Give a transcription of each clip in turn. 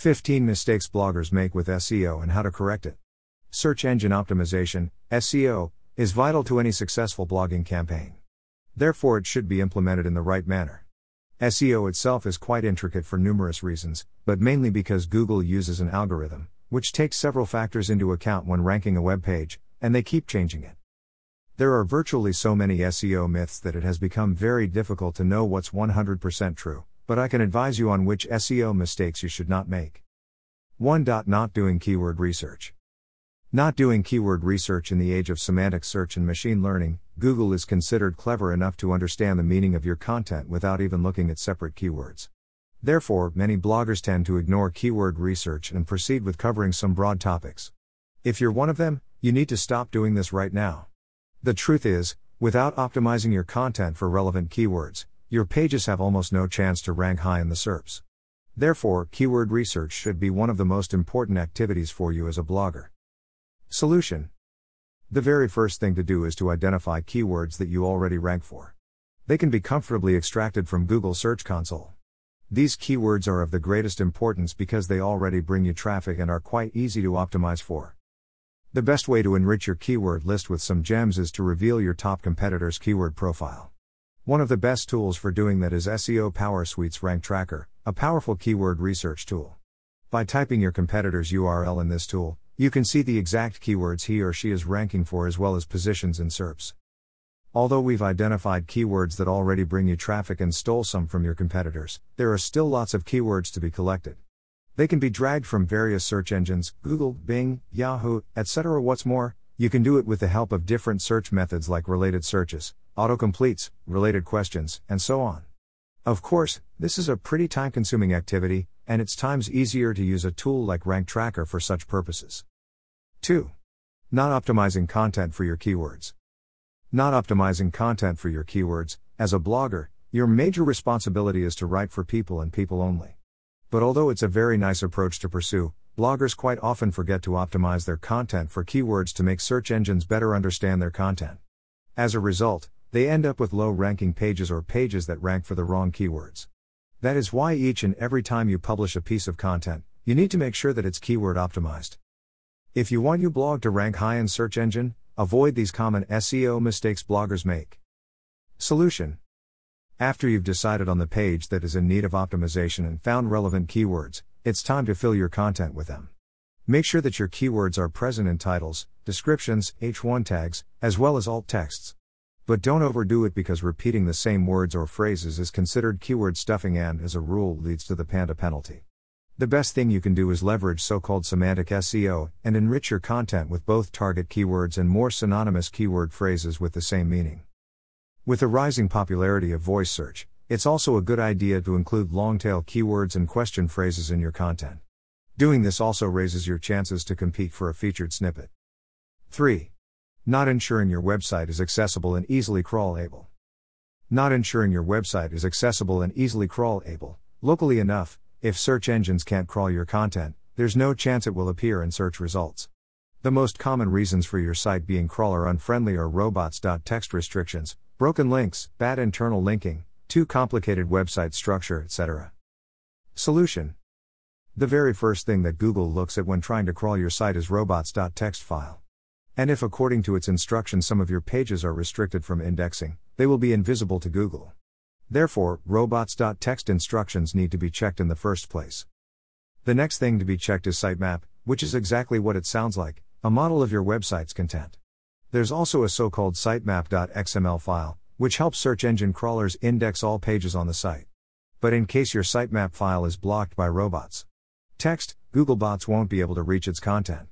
15 mistakes bloggers make with SEO and how to correct it. Search engine optimization, SEO, is vital to any successful blogging campaign. Therefore, it should be implemented in the right manner. SEO itself is quite intricate for numerous reasons, but mainly because Google uses an algorithm, which takes several factors into account when ranking a web page, and they keep changing it. There are virtually so many SEO myths that it has become very difficult to know what's 100% true, but I can advise you on which SEO mistakes you should not make. 1. Not doing keyword research. Not doing keyword research in the age of semantic search and machine learning, Google is considered clever enough to understand the meaning of your content without even looking at separate keywords. Therefore, many bloggers tend to ignore keyword research and proceed with covering some broad topics. If you're one of them, you need to stop doing this right now. The truth is, without optimizing your content for relevant keywords, your pages have almost no chance to rank high in the SERPs. Therefore, keyword research should be one of the most important activities for you as a blogger. Solution The very first thing to do is to identify keywords that you already rank for. They can be comfortably extracted from Google Search Console. These keywords are of the greatest importance because they already bring you traffic and are quite easy to optimize for. The best way to enrich your keyword list with some gems is to reveal your top competitor's keyword profile. One of the best tools for doing that is SEO Power Suite's Rank Tracker, a powerful keyword research tool. By typing your competitor's URL in this tool, you can see the exact keywords he or she is ranking for as well as positions in SERPs. Although we've identified keywords that already bring you traffic and stole some from your competitors, there are still lots of keywords to be collected. They can be dragged from various search engines, Google, Bing, Yahoo, etc. What's more, you can do it with the help of different search methods like related searches, autocompletes, related questions, and so on. Of course, this is a pretty time consuming activity, and it's times easier to use a tool like Rank Tracker for such purposes. 2. Not optimizing content for your keywords. Not optimizing content for your keywords, as a blogger, your major responsibility is to write for people and people only. But although it's a very nice approach to pursue, bloggers quite often forget to optimize their content for keywords to make search engines better understand their content. As a result, they end up with low ranking pages or pages that rank for the wrong keywords. That is why each and every time you publish a piece of content, you need to make sure that it's keyword optimized. If you want your blog to rank high in search engine, avoid these common SEO mistakes bloggers make. Solution after you've decided on the page that is in need of optimization and found relevant keywords, it's time to fill your content with them. Make sure that your keywords are present in titles, descriptions, H1 tags, as well as alt texts. But don't overdo it because repeating the same words or phrases is considered keyword stuffing and, as a rule, leads to the Panda penalty. The best thing you can do is leverage so called semantic SEO and enrich your content with both target keywords and more synonymous keyword phrases with the same meaning. With the rising popularity of voice search, it's also a good idea to include long tail keywords and question phrases in your content. Doing this also raises your chances to compete for a featured snippet. 3. Not ensuring your website is accessible and easily crawlable. Not ensuring your website is accessible and easily crawlable, locally enough, if search engines can't crawl your content, there's no chance it will appear in search results. The most common reasons for your site being crawler unfriendly are robots.txt restrictions, broken links, bad internal linking, too complicated website structure, etc. Solution The very first thing that Google looks at when trying to crawl your site is robots.txt file. And if according to its instructions some of your pages are restricted from indexing, they will be invisible to Google. Therefore, robots.txt instructions need to be checked in the first place. The next thing to be checked is sitemap, which is exactly what it sounds like a model of your website's content. There's also a so called sitemap.xml file, which helps search engine crawlers index all pages on the site. But in case your sitemap file is blocked by robots, text, Googlebots won't be able to reach its content.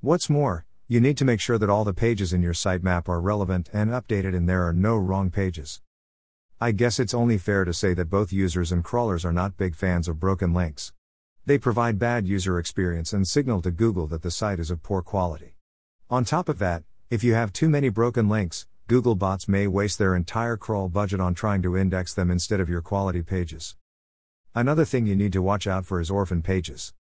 What's more, you need to make sure that all the pages in your sitemap are relevant and updated and there are no wrong pages. I guess it's only fair to say that both users and crawlers are not big fans of broken links. They provide bad user experience and signal to Google that the site is of poor quality. On top of that, if you have too many broken links, Google bots may waste their entire crawl budget on trying to index them instead of your quality pages. Another thing you need to watch out for is orphan pages.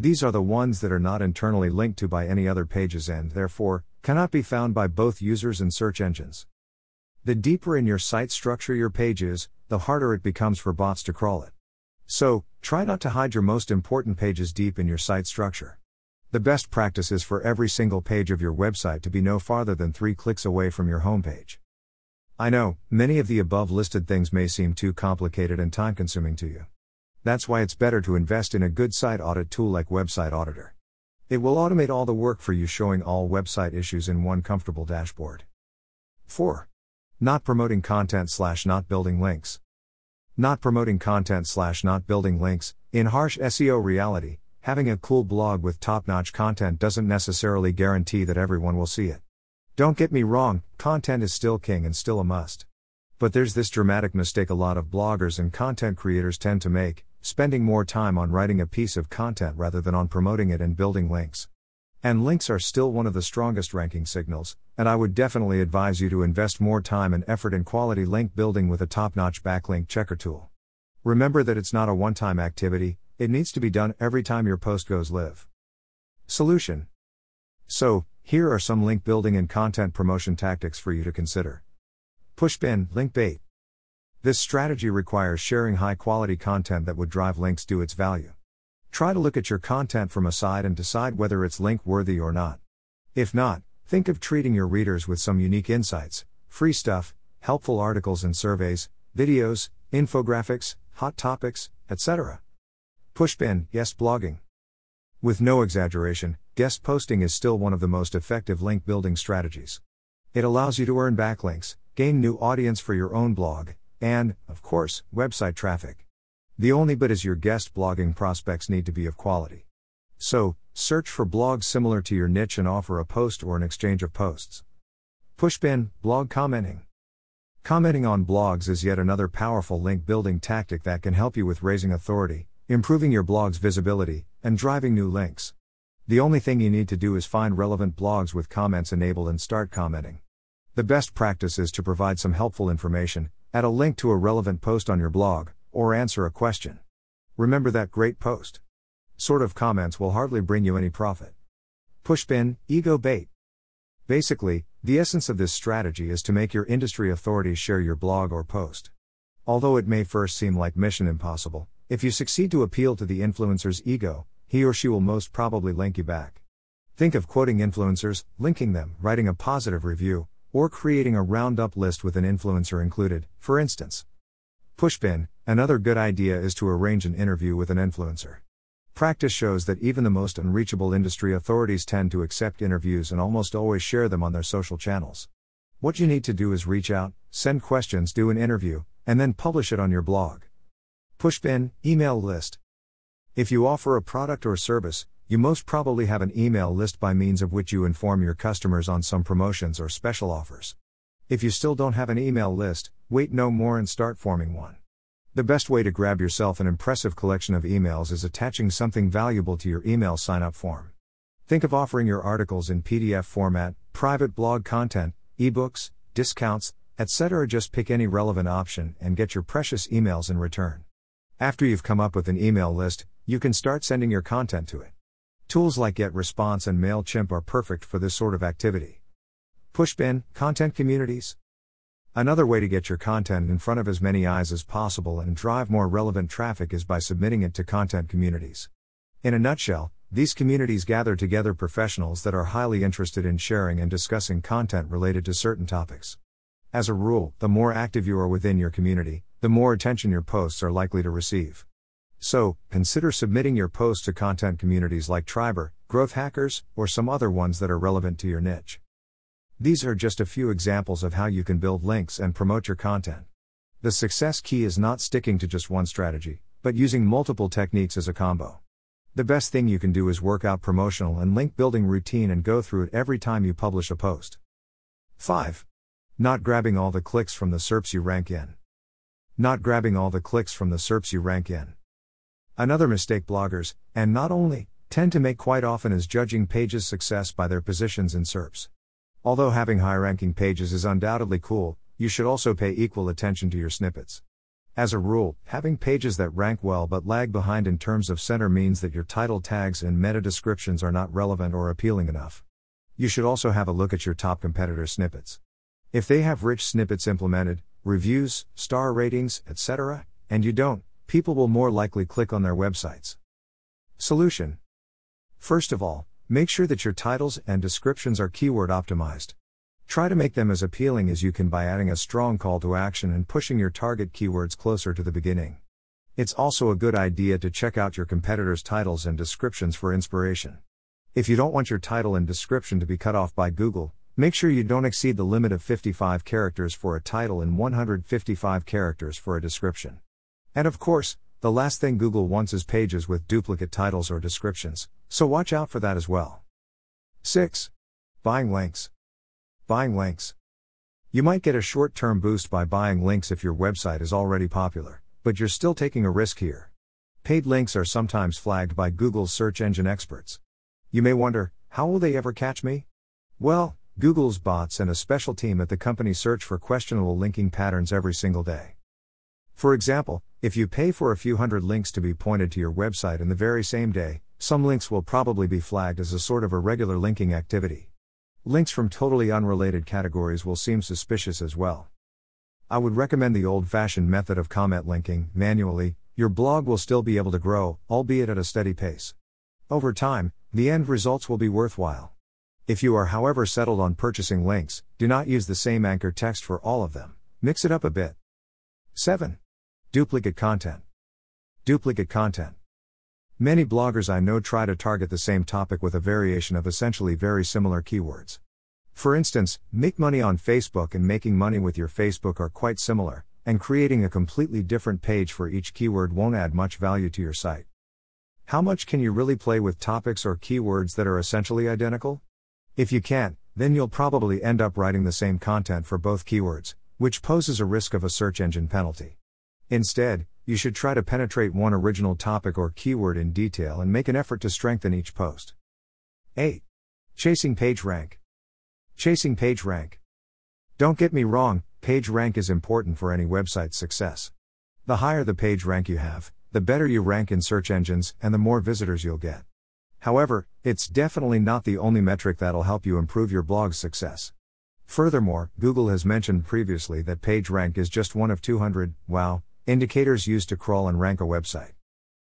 These are the ones that are not internally linked to by any other pages and, therefore, cannot be found by both users and search engines. The deeper in your site structure your page is, the harder it becomes for bots to crawl it. So, try not to hide your most important pages deep in your site structure. The best practice is for every single page of your website to be no farther than three clicks away from your homepage. I know, many of the above listed things may seem too complicated and time consuming to you. That's why it's better to invest in a good site audit tool like Website Auditor. It will automate all the work for you, showing all website issues in one comfortable dashboard. 4. Not promoting content slash not building links. Not promoting content slash not building links. In harsh SEO reality, having a cool blog with top notch content doesn't necessarily guarantee that everyone will see it. Don't get me wrong, content is still king and still a must. But there's this dramatic mistake a lot of bloggers and content creators tend to make, spending more time on writing a piece of content rather than on promoting it and building links. And links are still one of the strongest ranking signals, and I would definitely advise you to invest more time and effort in quality link building with a top notch backlink checker tool. Remember that it's not a one time activity, it needs to be done every time your post goes live. Solution So, here are some link building and content promotion tactics for you to consider. Pushpin, link bait. This strategy requires sharing high quality content that would drive links to its value. Try to look at your content from a side and decide whether it's link worthy or not. If not, think of treating your readers with some unique insights, free stuff, helpful articles and surveys, videos, infographics, hot topics, etc. Pushpin, guest, blogging. With no exaggeration, guest posting is still one of the most effective link building strategies. It allows you to earn backlinks, gain new audience for your own blog, and, of course, website traffic. The only but is your guest blogging prospects need to be of quality. So, search for blogs similar to your niche and offer a post or an exchange of posts. Pushpin, blog commenting. Commenting on blogs is yet another powerful link building tactic that can help you with raising authority, improving your blog's visibility, and driving new links. The only thing you need to do is find relevant blogs with comments enabled and start commenting. The best practice is to provide some helpful information, add a link to a relevant post on your blog, or answer a question. Remember that great post. Sort of comments will hardly bring you any profit. Pushpin, ego bait. Basically, the essence of this strategy is to make your industry authorities share your blog or post. Although it may first seem like mission impossible, if you succeed to appeal to the influencer's ego, he or she will most probably link you back. Think of quoting influencers, linking them, writing a positive review, or creating a roundup list with an influencer included, for instance. Pushpin, another good idea is to arrange an interview with an influencer. Practice shows that even the most unreachable industry authorities tend to accept interviews and almost always share them on their social channels. What you need to do is reach out, send questions, do an interview, and then publish it on your blog. Pushpin, email list. If you offer a product or service, you most probably have an email list by means of which you inform your customers on some promotions or special offers. If you still don't have an email list, wait no more and start forming one. The best way to grab yourself an impressive collection of emails is attaching something valuable to your email sign up form. Think of offering your articles in PDF format, private blog content, ebooks, discounts, etc. Just pick any relevant option and get your precious emails in return. After you've come up with an email list, you can start sending your content to it. Tools like GetResponse and MailChimp are perfect for this sort of activity. Pushpin, content communities. Another way to get your content in front of as many eyes as possible and drive more relevant traffic is by submitting it to content communities. In a nutshell, these communities gather together professionals that are highly interested in sharing and discussing content related to certain topics. As a rule, the more active you are within your community, the more attention your posts are likely to receive. So, consider submitting your post to content communities like Triberr, Growth Hackers, or some other ones that are relevant to your niche. These are just a few examples of how you can build links and promote your content. The success key is not sticking to just one strategy, but using multiple techniques as a combo. The best thing you can do is work out promotional and link building routine and go through it every time you publish a post. 5. Not grabbing all the clicks from the SERPs you rank in. Not grabbing all the clicks from the SERPs you rank in. Another mistake bloggers, and not only, tend to make quite often is judging pages' success by their positions in SERPs. Although having high ranking pages is undoubtedly cool, you should also pay equal attention to your snippets. As a rule, having pages that rank well but lag behind in terms of center means that your title tags and meta descriptions are not relevant or appealing enough. You should also have a look at your top competitor snippets. If they have rich snippets implemented, reviews, star ratings, etc., and you don't, people will more likely click on their websites. Solution First of all, make sure that your titles and descriptions are keyword optimized. Try to make them as appealing as you can by adding a strong call to action and pushing your target keywords closer to the beginning. It's also a good idea to check out your competitors' titles and descriptions for inspiration. If you don't want your title and description to be cut off by Google, make sure you don't exceed the limit of 55 characters for a title and 155 characters for a description. And of course, the last thing Google wants is pages with duplicate titles or descriptions, so watch out for that as well. 6. Buying links. Buying links. You might get a short term boost by buying links if your website is already popular, but you're still taking a risk here. Paid links are sometimes flagged by Google's search engine experts. You may wonder, how will they ever catch me? Well, Google's bots and a special team at the company search for questionable linking patterns every single day. For example, if you pay for a few hundred links to be pointed to your website in the very same day, some links will probably be flagged as a sort of irregular linking activity. Links from totally unrelated categories will seem suspicious as well. I would recommend the old fashioned method of comment linking, manually, your blog will still be able to grow, albeit at a steady pace. Over time, the end results will be worthwhile. If you are, however, settled on purchasing links, do not use the same anchor text for all of them, mix it up a bit. 7. Duplicate content. Duplicate content. Many bloggers I know try to target the same topic with a variation of essentially very similar keywords. For instance, make money on Facebook and making money with your Facebook are quite similar, and creating a completely different page for each keyword won't add much value to your site. How much can you really play with topics or keywords that are essentially identical? If you can't, then you'll probably end up writing the same content for both keywords, which poses a risk of a search engine penalty. Instead, you should try to penetrate one original topic or keyword in detail and make an effort to strengthen each post. 8. Chasing page rank. Chasing page rank. Don't get me wrong, page rank is important for any website's success. The higher the page rank you have, the better you rank in search engines and the more visitors you'll get. However, it's definitely not the only metric that'll help you improve your blog's success. Furthermore, Google has mentioned previously that PageRank is just one of 200, wow, Indicators used to crawl and rank a website.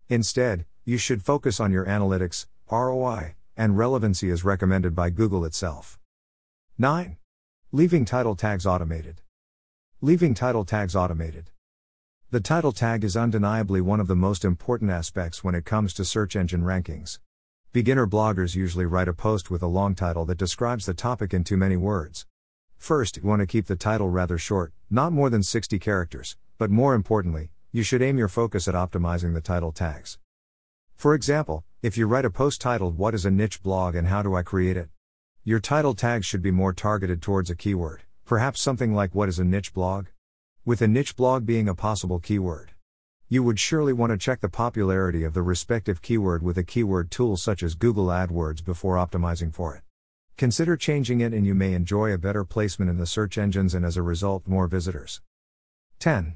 Instead, you should focus on your analytics, ROI, and relevancy as recommended by Google itself. 9. Leaving title tags automated. Leaving title tags automated. The title tag is undeniably one of the most important aspects when it comes to search engine rankings. Beginner bloggers usually write a post with a long title that describes the topic in too many words. First, you want to keep the title rather short, not more than 60 characters, but more importantly, you should aim your focus at optimizing the title tags. For example, if you write a post titled What is a niche blog and how do I create it? Your title tags should be more targeted towards a keyword, perhaps something like What is a niche blog? With a niche blog being a possible keyword. You would surely want to check the popularity of the respective keyword with a keyword tool such as Google AdWords before optimizing for it. Consider changing it and you may enjoy a better placement in the search engines and as a result more visitors. 10.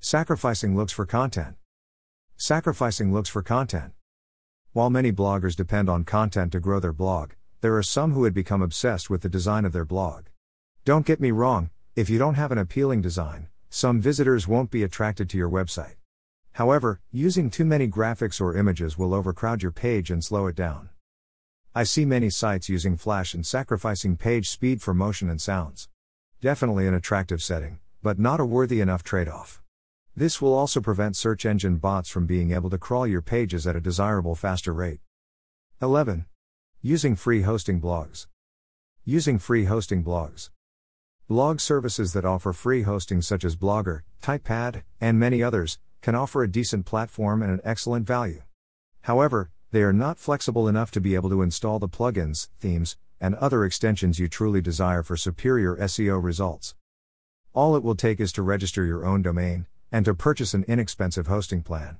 Sacrificing looks for content. Sacrificing looks for content. While many bloggers depend on content to grow their blog, there are some who had become obsessed with the design of their blog. Don't get me wrong, if you don't have an appealing design, some visitors won't be attracted to your website. However, using too many graphics or images will overcrowd your page and slow it down. I see many sites using Flash and sacrificing page speed for motion and sounds. Definitely an attractive setting, but not a worthy enough trade off. This will also prevent search engine bots from being able to crawl your pages at a desirable faster rate. 11. Using free hosting blogs. Using free hosting blogs. Blog services that offer free hosting, such as Blogger, Typepad, and many others, can offer a decent platform and an excellent value. However, they are not flexible enough to be able to install the plugins, themes, and other extensions you truly desire for superior SEO results. All it will take is to register your own domain, and to purchase an inexpensive hosting plan.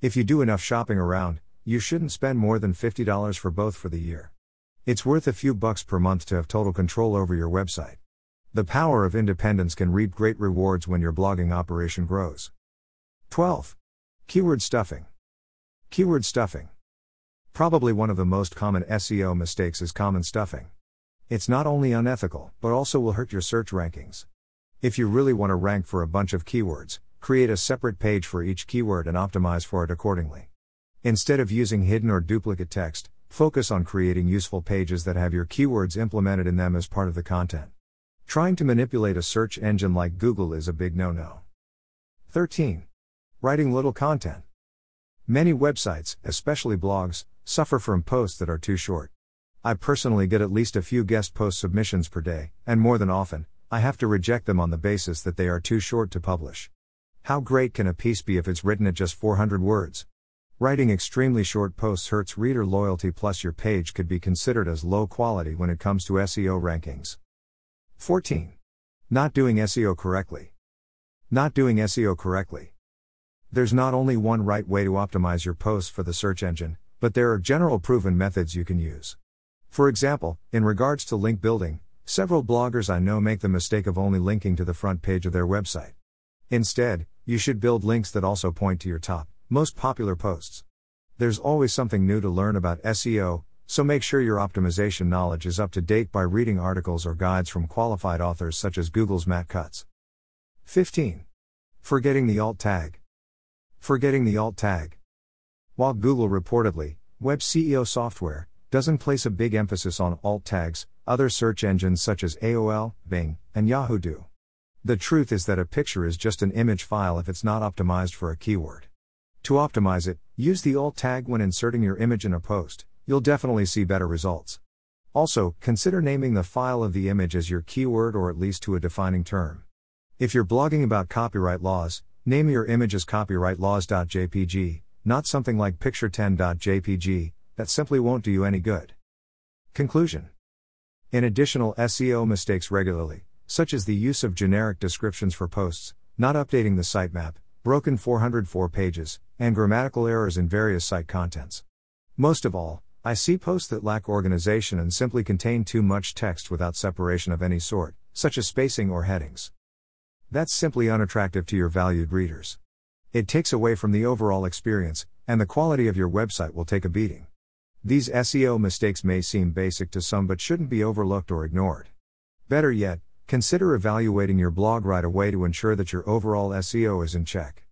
If you do enough shopping around, you shouldn't spend more than $50 for both for the year. It's worth a few bucks per month to have total control over your website. The power of independence can reap great rewards when your blogging operation grows. 12. Keyword stuffing. Keyword stuffing. Probably one of the most common SEO mistakes is common stuffing. It's not only unethical, but also will hurt your search rankings. If you really want to rank for a bunch of keywords, create a separate page for each keyword and optimize for it accordingly. Instead of using hidden or duplicate text, focus on creating useful pages that have your keywords implemented in them as part of the content. Trying to manipulate a search engine like Google is a big no no. 13. Writing little content. Many websites, especially blogs, suffer from posts that are too short. I personally get at least a few guest post submissions per day, and more than often, I have to reject them on the basis that they are too short to publish. How great can a piece be if it's written at just 400 words? Writing extremely short posts hurts reader loyalty, plus, your page could be considered as low quality when it comes to SEO rankings. 14. Not doing SEO correctly. Not doing SEO correctly. There's not only one right way to optimize your posts for the search engine, but there are general proven methods you can use. For example, in regards to link building, several bloggers I know make the mistake of only linking to the front page of their website. Instead, you should build links that also point to your top, most popular posts. There's always something new to learn about SEO, so make sure your optimization knowledge is up to date by reading articles or guides from qualified authors such as Google's Matt Cutts. 15. Forgetting the alt tag. Forgetting the alt tag. While Google reportedly, web SEO software, doesn't place a big emphasis on alt tags, other search engines such as AOL, Bing, and Yahoo do. The truth is that a picture is just an image file if it's not optimized for a keyword. To optimize it, use the alt tag when inserting your image in a post, you'll definitely see better results. Also, consider naming the file of the image as your keyword or at least to a defining term. If you're blogging about copyright laws, name your image as copyrightlaws.jpg, not something like picture10.jpg, that simply won't do you any good. Conclusion In additional SEO mistakes regularly, such as the use of generic descriptions for posts, not updating the sitemap, broken 404 pages, and grammatical errors in various site contents. Most of all, I see posts that lack organization and simply contain too much text without separation of any sort, such as spacing or headings. That's simply unattractive to your valued readers. It takes away from the overall experience, and the quality of your website will take a beating. These SEO mistakes may seem basic to some but shouldn't be overlooked or ignored. Better yet, Consider evaluating your blog right away to ensure that your overall SEO is in check.